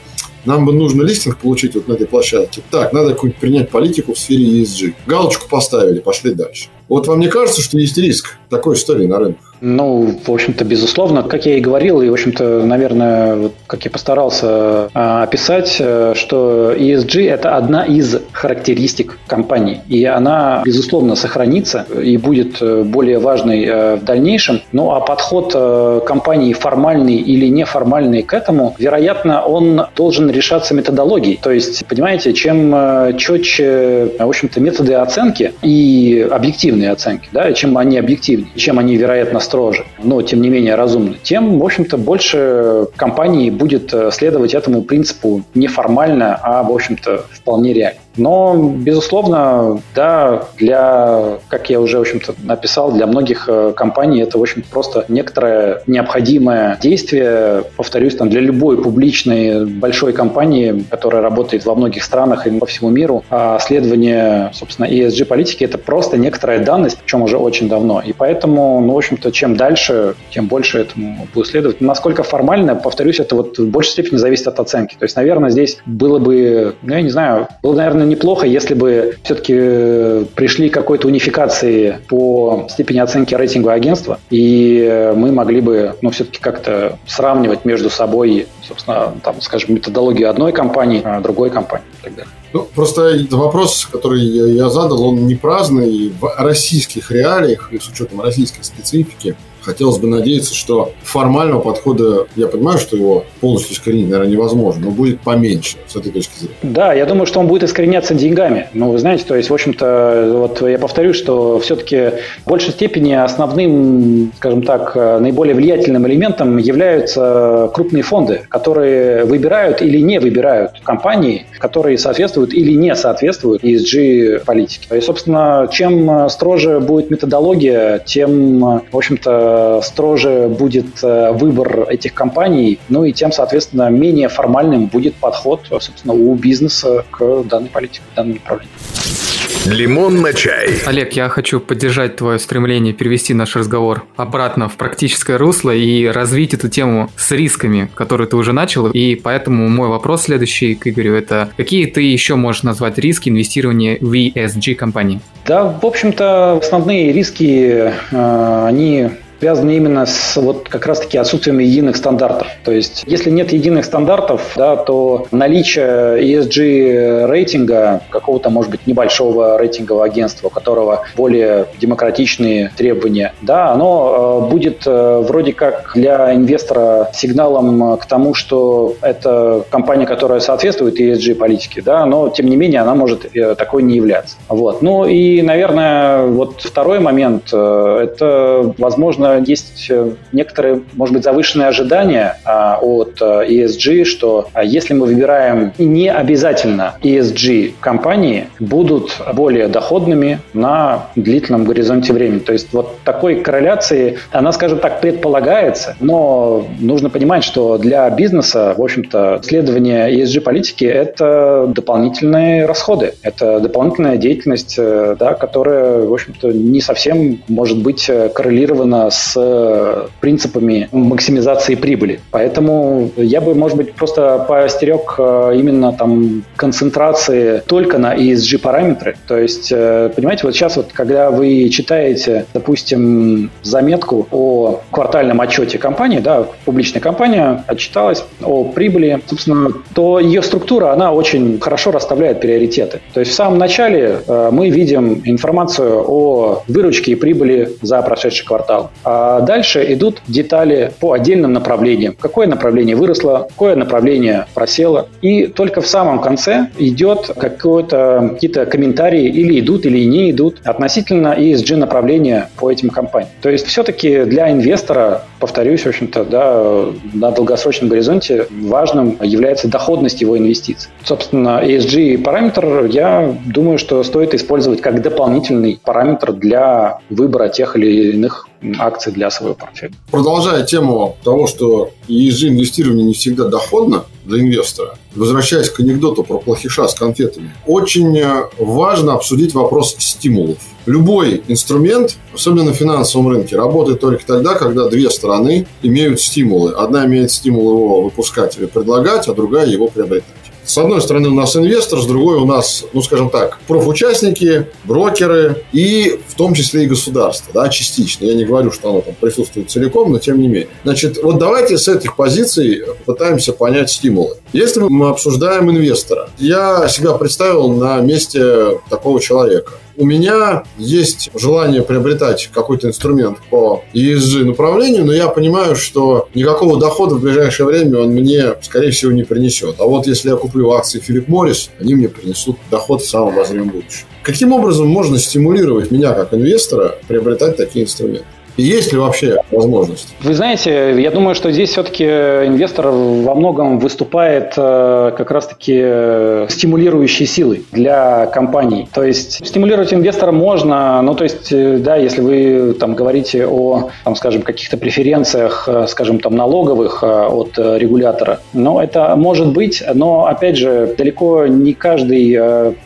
нам бы нужно листинг получить вот на этой площадке. Так, надо какую-нибудь принять политику в сфере ESG. Галочку поставили, пошли дальше. Вот вам не кажется, что есть риск такой истории на рынке? Ну, в общем-то, безусловно. Как я и говорил, и, в общем-то, наверное, как я постарался а, описать, э, что ESG – это одна из характеристик компании. И она, безусловно, сохранится и будет э, более важной э, в дальнейшем. Ну, а подход компании формальный или неформальный к этому, вероятно, он должен решаться методологией. То есть, понимаете, чем четче, в общем-то, методы оценки и объективные оценки, да, чем они объективнее, чем они, вероятно, строже, но тем не менее разумны, тем, в общем-то, больше компаний будет э, следовать этому принципу неформально, а, в общем-то, вполне реально. Но, безусловно, да, для, как я уже, в общем-то, написал, для многих э, компаний это, в общем просто некоторое необходимое действие, повторюсь, там, для любой публичной большой компании, которая работает во многих странах и по всему миру, а следование, собственно, ESG-политики – это просто некоторая данность, причем уже очень давно. И поэтому, ну, в общем-то, чем дальше, тем больше этому будет следовать. Насколько формально, повторюсь, это вот в большей степени зависит от оценки. То есть, наверное, здесь было бы, ну, я не знаю, было, наверное, неплохо, если бы все-таки э, пришли к какой-то унификации по степени оценки рейтингового агентства, и мы могли бы, ну, все-таки как-то сравнивать между собой, собственно, там, скажем, методологию одной компании, а другой компании и так далее. Ну, просто вопрос, который я задал, он не праздный. В российских реалиях с учетом российской специфики Хотелось бы надеяться, что формального подхода, я понимаю, что его полностью искоренить, наверное, невозможно, но будет поменьше с этой точки зрения. Да, я думаю, что он будет искореняться деньгами. Ну, вы знаете, то есть, в общем-то, вот я повторю, что все-таки в большей степени основным, скажем так, наиболее влиятельным элементом являются крупные фонды, которые выбирают или не выбирают компании, которые соответствуют или не соответствуют ESG-политике. И, собственно, чем строже будет методология, тем, в общем-то, строже будет э, выбор этих компаний, ну и тем, соответственно, менее формальным будет подход, собственно, у бизнеса к данной политике, к данному направлению. Лимон на чай. Олег, я хочу поддержать твое стремление перевести наш разговор обратно в практическое русло и развить эту тему с рисками, которые ты уже начал. И поэтому мой вопрос следующий к Игорю – это какие ты еще можешь назвать риски инвестирования в ESG компании? Да, в общем-то, основные риски, э, они связаны именно с вот как раз-таки отсутствием единых стандартов. То есть, если нет единых стандартов, да, то наличие ESG рейтинга, какого-то, может быть, небольшого рейтингового агентства, у которого более демократичные требования, да, оно э, будет э, вроде как для инвестора сигналом к тому, что это компания, которая соответствует ESG политике, да, но тем не менее она может э, такой не являться. Вот. Ну и, наверное, вот второй момент, это, возможно, есть некоторые, может быть, завышенные ожидания а, от ESG, что а, если мы выбираем не обязательно ESG компании, будут более доходными на длительном горизонте времени. То есть вот такой корреляции, она, скажем так, предполагается, но нужно понимать, что для бизнеса, в общем-то, следование ESG-политики – это дополнительные расходы, это дополнительная деятельность, э, да, которая, в общем-то, не совсем может быть коррелирована принципами максимизации прибыли. Поэтому я бы, может быть, просто поостерег э, именно там концентрации только на ESG-параметры. То есть, э, понимаете, вот сейчас вот, когда вы читаете, допустим, заметку о квартальном отчете компании, да, публичная компания отчиталась о прибыли, собственно, то ее структура, она очень хорошо расставляет приоритеты. То есть в самом начале э, мы видим информацию о выручке и прибыли за прошедший квартал. А дальше идут детали по отдельным направлениям. Какое направление выросло, какое направление просело. И только в самом конце идет какие-то комментарии или идут, или не идут относительно ESG направления по этим компаниям. То есть все-таки для инвестора, повторюсь, в общем-то, да, на долгосрочном горизонте важным является доходность его инвестиций. Собственно, ESG параметр, я думаю, что стоит использовать как дополнительный параметр для выбора тех или иных акций для своего портфеля. Продолжая тему того, что ESG инвестирование не всегда доходно для инвестора, возвращаясь к анекдоту про плохиша с конфетами, очень важно обсудить вопрос стимулов. Любой инструмент, особенно на финансовом рынке, работает только тогда, когда две стороны имеют стимулы. Одна имеет стимул его выпускать или предлагать, а другая его приобретать. С одной стороны у нас инвестор, с другой у нас, ну скажем так, профучастники, брокеры и в том числе и государство, да, частично. Я не говорю, что оно там присутствует целиком, но тем не менее. Значит, вот давайте с этих позиций пытаемся понять стимулы. Если мы обсуждаем инвестора, я себя представил на месте такого человека у меня есть желание приобретать какой-то инструмент по ESG направлению, но я понимаю, что никакого дохода в ближайшее время он мне, скорее всего, не принесет. А вот если я куплю акции Филипп Моррис, они мне принесут доход в самом обозримом будущем. Каким образом можно стимулировать меня как инвестора приобретать такие инструменты? Есть ли вообще возможность? Вы знаете, я думаю, что здесь все-таки инвестор во многом выступает э, как раз-таки э, стимулирующей силой для компаний. То есть стимулировать инвестора можно, ну то есть, э, да, если вы там говорите о, там, скажем, каких-то преференциях, скажем, там налоговых от регулятора, но это может быть, но опять же, далеко не каждый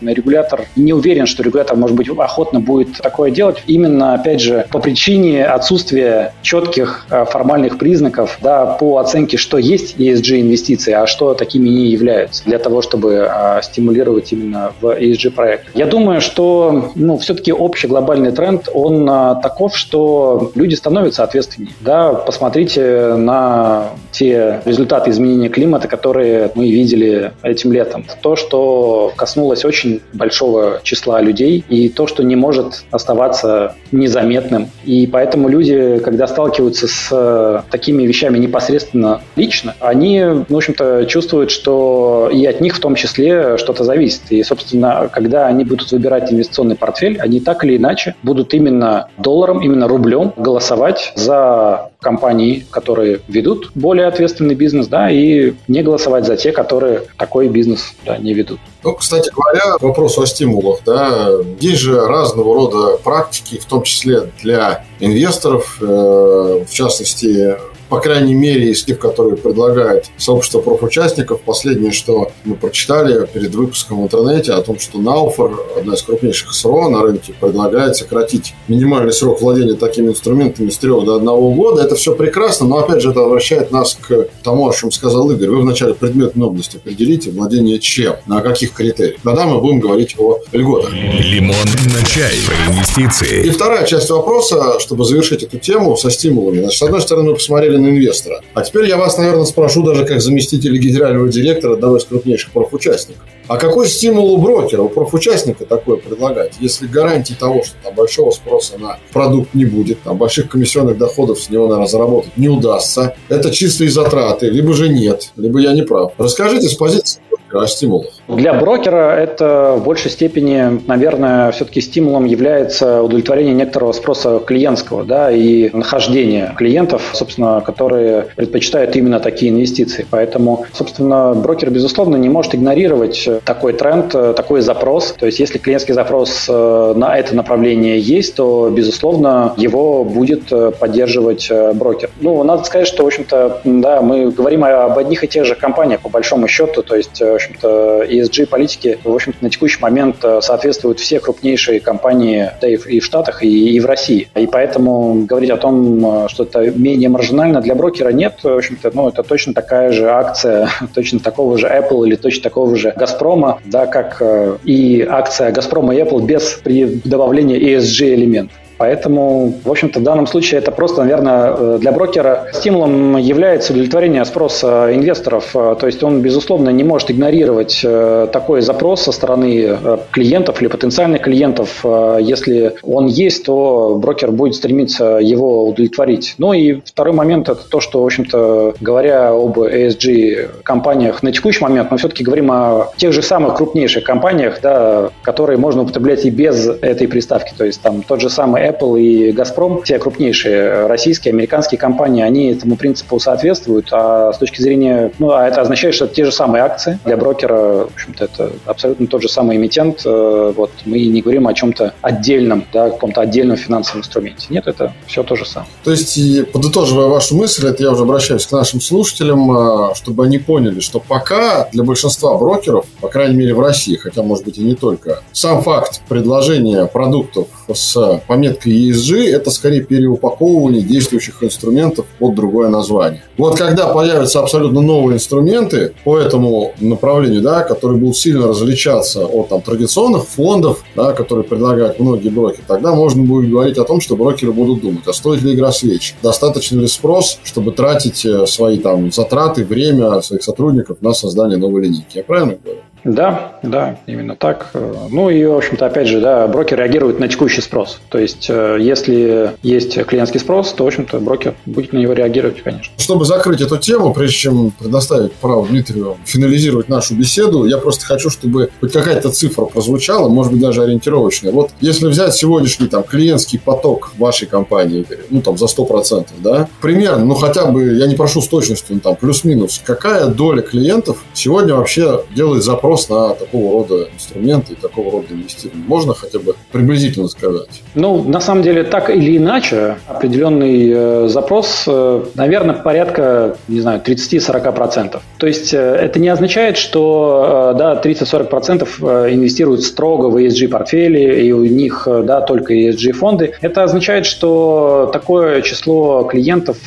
регулятор не уверен, что регулятор, может быть, охотно будет такое делать. Именно, опять же, по причине отсутствие четких э, формальных признаков да, по оценке, что есть ESG инвестиции, а что такими не являются, для того, чтобы а, стимулировать именно в ESG проект. Я думаю, что ну, все-таки общий глобальный тренд, он а, таков, что люди становятся ответственнее. Да, посмотрите на те результаты изменения климата, которые мы видели этим летом. То, что коснулось очень большого числа людей, и то, что не может оставаться незаметным. И поэтому люди, когда сталкиваются с э, такими вещами непосредственно лично, они, в общем-то, чувствуют, что и от них в том числе что-то зависит. И, собственно, когда они будут выбирать инвестиционный портфель, они так или иначе будут именно долларом, именно рублем голосовать за компании, которые ведут более ответственный бизнес, да, и не голосовать за те, которые такой бизнес да, не ведут. Ну, кстати говоря, вопрос о стимулах, да, есть же разного рода практики, в том числе для инвесторов, э, в частности, по крайней мере, из тех, которые предлагает сообщество профучастников. Последнее, что мы прочитали перед выпуском в интернете о том, что Науфор, одна из крупнейших СРО на рынке, предлагает сократить минимальный срок владения такими инструментами с трех до одного года. Это все прекрасно, но опять же это возвращает нас к тому, о чем сказал Игорь. Вы вначале предметную область определите, владение чем, на каких критериях. Тогда мы будем говорить о льготах. Лимон на чай. Про инвестиции. И вторая часть вопроса, чтобы завершить эту тему со стимулами. Значит, с одной стороны, мы посмотрели на инвестора. А теперь я вас, наверное, спрошу даже как заместителя генерального директора одного из крупнейших профучастников. А какой стимул у брокера, у профучастника такое предлагать, если гарантии того, что там большого спроса на продукт не будет, там больших комиссионных доходов с него, наверное, заработать не удастся, это чистые затраты, либо же нет, либо я не прав. Расскажите с позиции о стимулах. Для брокера это в большей степени, наверное, все-таки стимулом является удовлетворение некоторого спроса клиентского да, и нахождение клиентов, собственно, которые предпочитают именно такие инвестиции. Поэтому, собственно, брокер, безусловно, не может игнорировать такой тренд, такой запрос. То есть, если клиентский запрос э, на это направление есть, то, безусловно, его будет э, поддерживать э, брокер. Ну, надо сказать, что, в общем-то, да, мы говорим об одних и тех же компаниях, по большому счету. То есть, в общем-то, ESG-политики, в общем-то, на текущий момент соответствуют все крупнейшие компании да, и в Штатах, и, и в России. И поэтому говорить о том, что это менее маржинально для брокера, нет. В общем-то, ну, это точно такая же акция, <laughs> точно такого же Apple или точно такого же Газпром «Газпрома», да, как э, и акция «Газпрома» и Apple без добавления ESG-элементов. Поэтому, в общем-то, в данном случае это просто, наверное, э, для брокера стимулом является удовлетворение спроса инвесторов. Э, то есть он, безусловно, не может игнорировать э, такой запрос со стороны клиентов или потенциальных клиентов. Если он есть, то брокер будет стремиться его удовлетворить. Ну и второй момент – это то, что, в общем-то, говоря об ESG-компаниях на текущий момент, мы все-таки говорим о тех же самых крупнейших компаниях, да, которые можно употреблять и без этой приставки. То есть там тот же самый Apple и Газпром, все крупнейшие российские, американские компании, они этому принципу соответствуют, а с точки зрения, ну, а это означает, что это те же самые акции для брокера, в общем-то, это абсолютно тот же самый эмитент, э, вот мы не говорим о чем-то отдельном, да, каком-то отдельном финансовом инструменте. Нет, это все то же самое. То есть, подытоживая вашу мысль, это я уже обращаюсь к нашим слушателям, э, чтобы они поняли, что пока для большинства брокеров, по крайней мере в России, хотя, может быть, и не только, сам факт предложения продуктов с пометкой метка ESG – это скорее переупаковывание действующих инструментов под другое название. Вот когда появятся абсолютно новые инструменты по этому направлению, да, которые будут сильно различаться от там, традиционных фондов, да, которые предлагают многие брокеры, тогда можно будет говорить о том, что брокеры будут думать, а стоит ли игра свеч, достаточно ли спрос, чтобы тратить э, свои там затраты, время своих сотрудников на создание новой линейки. Я правильно говорю? Да, да, именно так. Ну и, в общем-то, опять же, да, брокер реагирует на текущий спрос. То есть, э, если есть клиентский спрос, то, в общем-то, брокер будет на него реагировать, конечно. Чтобы закрыть эту тему, прежде чем предоставить право Дмитрию финализировать нашу беседу, я просто хочу, чтобы хоть какая-то цифра прозвучала, может быть, даже ориентировочная. Вот если взять сегодняшний там клиентский поток вашей компании, ну, там, за 100%, да, примерно, ну, хотя бы, я не прошу с точностью, ну, там, плюс-минус, какая доля клиентов сегодня вообще делает запрос запрос на такого рода инструменты и такого рода инвестирование? Можно хотя бы приблизительно сказать? Ну, на самом деле, так или иначе, определенный э, запрос, э, наверное, порядка, не знаю, 30-40%. То есть, э, это не означает, что, да, 30-40% э, инвестируют строго в ESG-портфели, и у них, да, только ESG-фонды. Это означает, что такое число клиентов,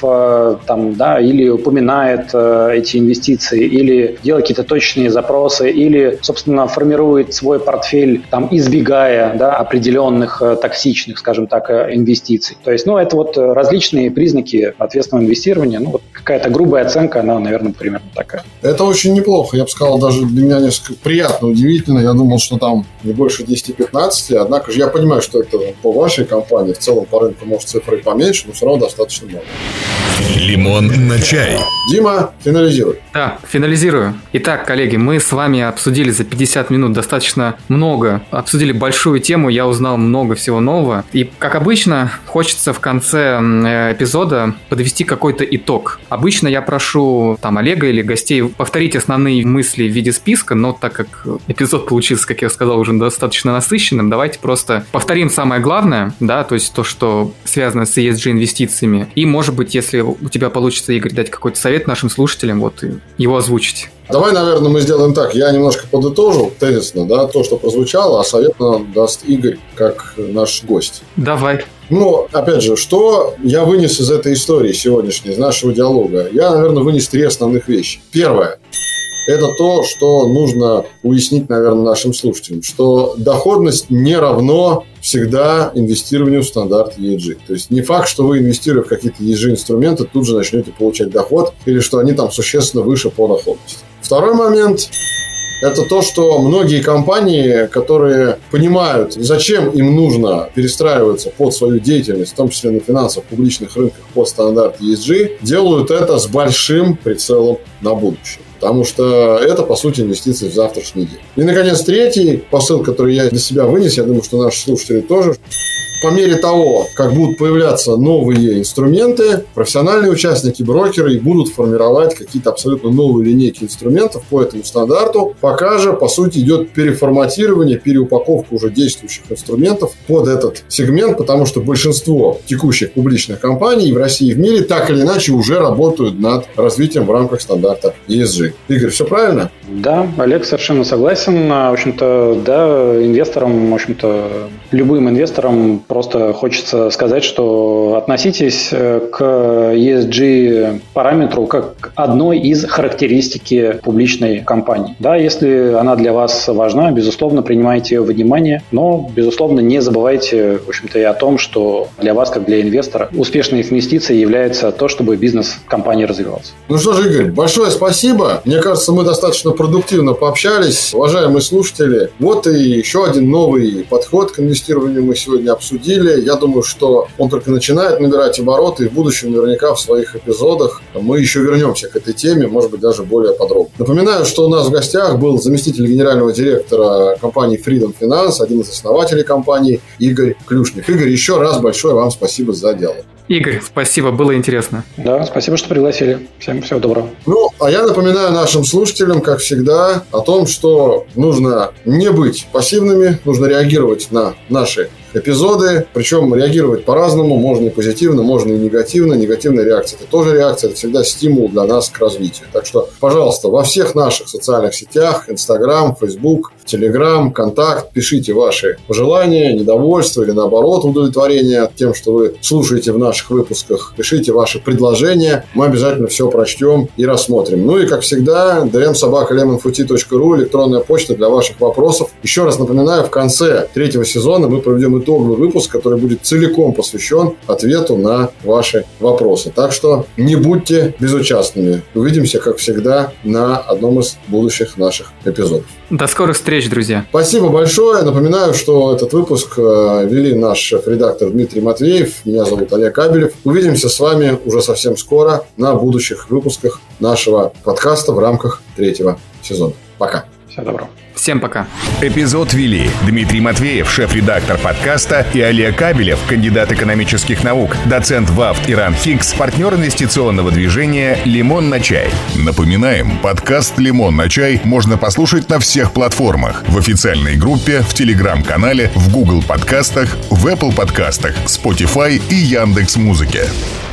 там, да, или упоминает эти инвестиции, или делает какие-то точные запросы, или или, собственно, формирует свой портфель, там, избегая да, определенных э, токсичных, скажем так, э, инвестиций. То есть, ну, это вот э, различные признаки ответственного инвестирования. Ну, вот какая-то грубая оценка, она, наверное, примерно такая. Это очень неплохо. Я бы сказал, даже для меня несколько приятно, удивительно. Я думал, что там не больше 10-15, однако же я понимаю, что это по вашей компании, в целом по рынку, может, цифры поменьше, но все равно достаточно много. Лимон на чай. Дима, финализируй. Да, финализирую. Итак, коллеги, мы с вами обсудили за 50 минут достаточно много, обсудили большую тему, я узнал много всего нового. И, как обычно, хочется в конце э, эпизода подвести какой-то итог. Обычно я прошу там Олега или гостей повторить основные мысли в виде списка, но так как эпизод получился, как я сказал, уже достаточно насыщенным, давайте просто повторим самое главное, да, то есть то, что связано с ESG инвестициями. И, может быть, если у тебя получится, Игорь, дать какой-то совет нашим слушателям, вот, и его озвучить. Давай, наверное, мы сделаем так. Я немножко подытожу тезисно, да, то, что прозвучало, а совет нам даст Игорь, как наш гость. Давай. Ну, опять же, что я вынес из этой истории сегодняшней, из нашего диалога? Я, наверное, вынес три основных вещи. Первое это то, что нужно уяснить, наверное, нашим слушателям, что доходность не равно всегда инвестированию в стандарт ESG. То есть не факт, что вы, инвестируя в какие-то ESG-инструменты, тут же начнете получать доход или что они там существенно выше по доходности. Второй момент это то, что многие компании, которые понимают, зачем им нужно перестраиваться под свою деятельность, в том числе на финансовых публичных рынках по стандарту ESG, делают это с большим прицелом на будущее потому что это, по сути, инвестиции в завтрашний день. И, наконец, третий посыл, который я для себя вынес, я думаю, что наши слушатели тоже, по мере того, как будут появляться новые инструменты, профессиональные участники, брокеры будут формировать какие-то абсолютно новые линейки инструментов по этому стандарту. Пока же, по сути, идет переформатирование, переупаковка уже действующих инструментов под этот сегмент, потому что большинство текущих публичных компаний в России и в мире так или иначе уже работают над развитием в рамках стандарта ESG. Игорь, все правильно? Да, Олег совершенно согласен. В общем-то, да, инвесторам, в общем-то, любым инвесторам Просто хочется сказать, что относитесь э, к ESG параметру как к одной из характеристики публичной компании. Да, если она для вас важна, безусловно, принимайте ее во внимание, но, безусловно, не забывайте, в общем-то, и о том, что для вас, как для инвестора, успешной инвестицией является то, чтобы бизнес компании развивался. Ну что же, Игорь, большое спасибо. Мне кажется, мы достаточно продуктивно пообщались. Уважаемые слушатели, вот и еще один новый подход к инвестированию мы сегодня обсудили обсудили. Я думаю, что он только начинает набирать обороты, и в будущем наверняка в своих эпизодах мы еще вернемся к этой теме, может быть, даже более подробно. Напоминаю, что у нас в гостях был заместитель генерального директора компании Freedom Finance, один из основателей компании Игорь Клюшник. Игорь, еще раз большое вам спасибо за диалог. Игорь, спасибо, было интересно. Да, спасибо, что пригласили. Всем всего доброго. Ну, а я напоминаю нашим слушателям, как всегда, о том, что нужно не быть пассивными, нужно реагировать на наши эпизоды, причем реагировать по-разному, можно и позитивно, можно и негативно. Негативная реакция – это тоже реакция, это всегда стимул для нас к развитию. Так что, пожалуйста, во всех наших социальных сетях, Инстаграм, Фейсбук, Телеграм, Контакт, пишите ваши пожелания, недовольства или наоборот удовлетворение тем, что вы слушаете в наших выпусках. Пишите ваши предложения, мы обязательно все прочтем и рассмотрим. Ну и, как всегда, dmsobakalemonfuti.ru, электронная почта для ваших вопросов. Еще раз напоминаю, в конце третьего сезона мы проведем итоговый выпуск, который будет целиком посвящен ответу на ваши вопросы. Так что не будьте безучастными. Увидимся, как всегда, на одном из будущих наших эпизодов. До скорых встреч, друзья. Спасибо большое. Напоминаю, что этот выпуск э, вели наш шеф-редактор Дмитрий Матвеев. Меня зовут Олег Кабелев. Увидимся с вами уже совсем скоро на будущих выпусках нашего подкаста в рамках третьего сезона. Пока. Всего доброго. Всем пока. Эпизод вели Дмитрий Матвеев, шеф-редактор подкаста, и Олег Кабелев, кандидат экономических наук, доцент ВАФТ Иран Хикс, партнер инвестиционного движения «Лимон на чай». Напоминаем, подкаст «Лимон на чай» можно послушать на всех платформах. В официальной группе, в Телеграм-канале, в Google подкастах, в Apple подкастах, Spotify и Яндекс.Музыке. Музыке.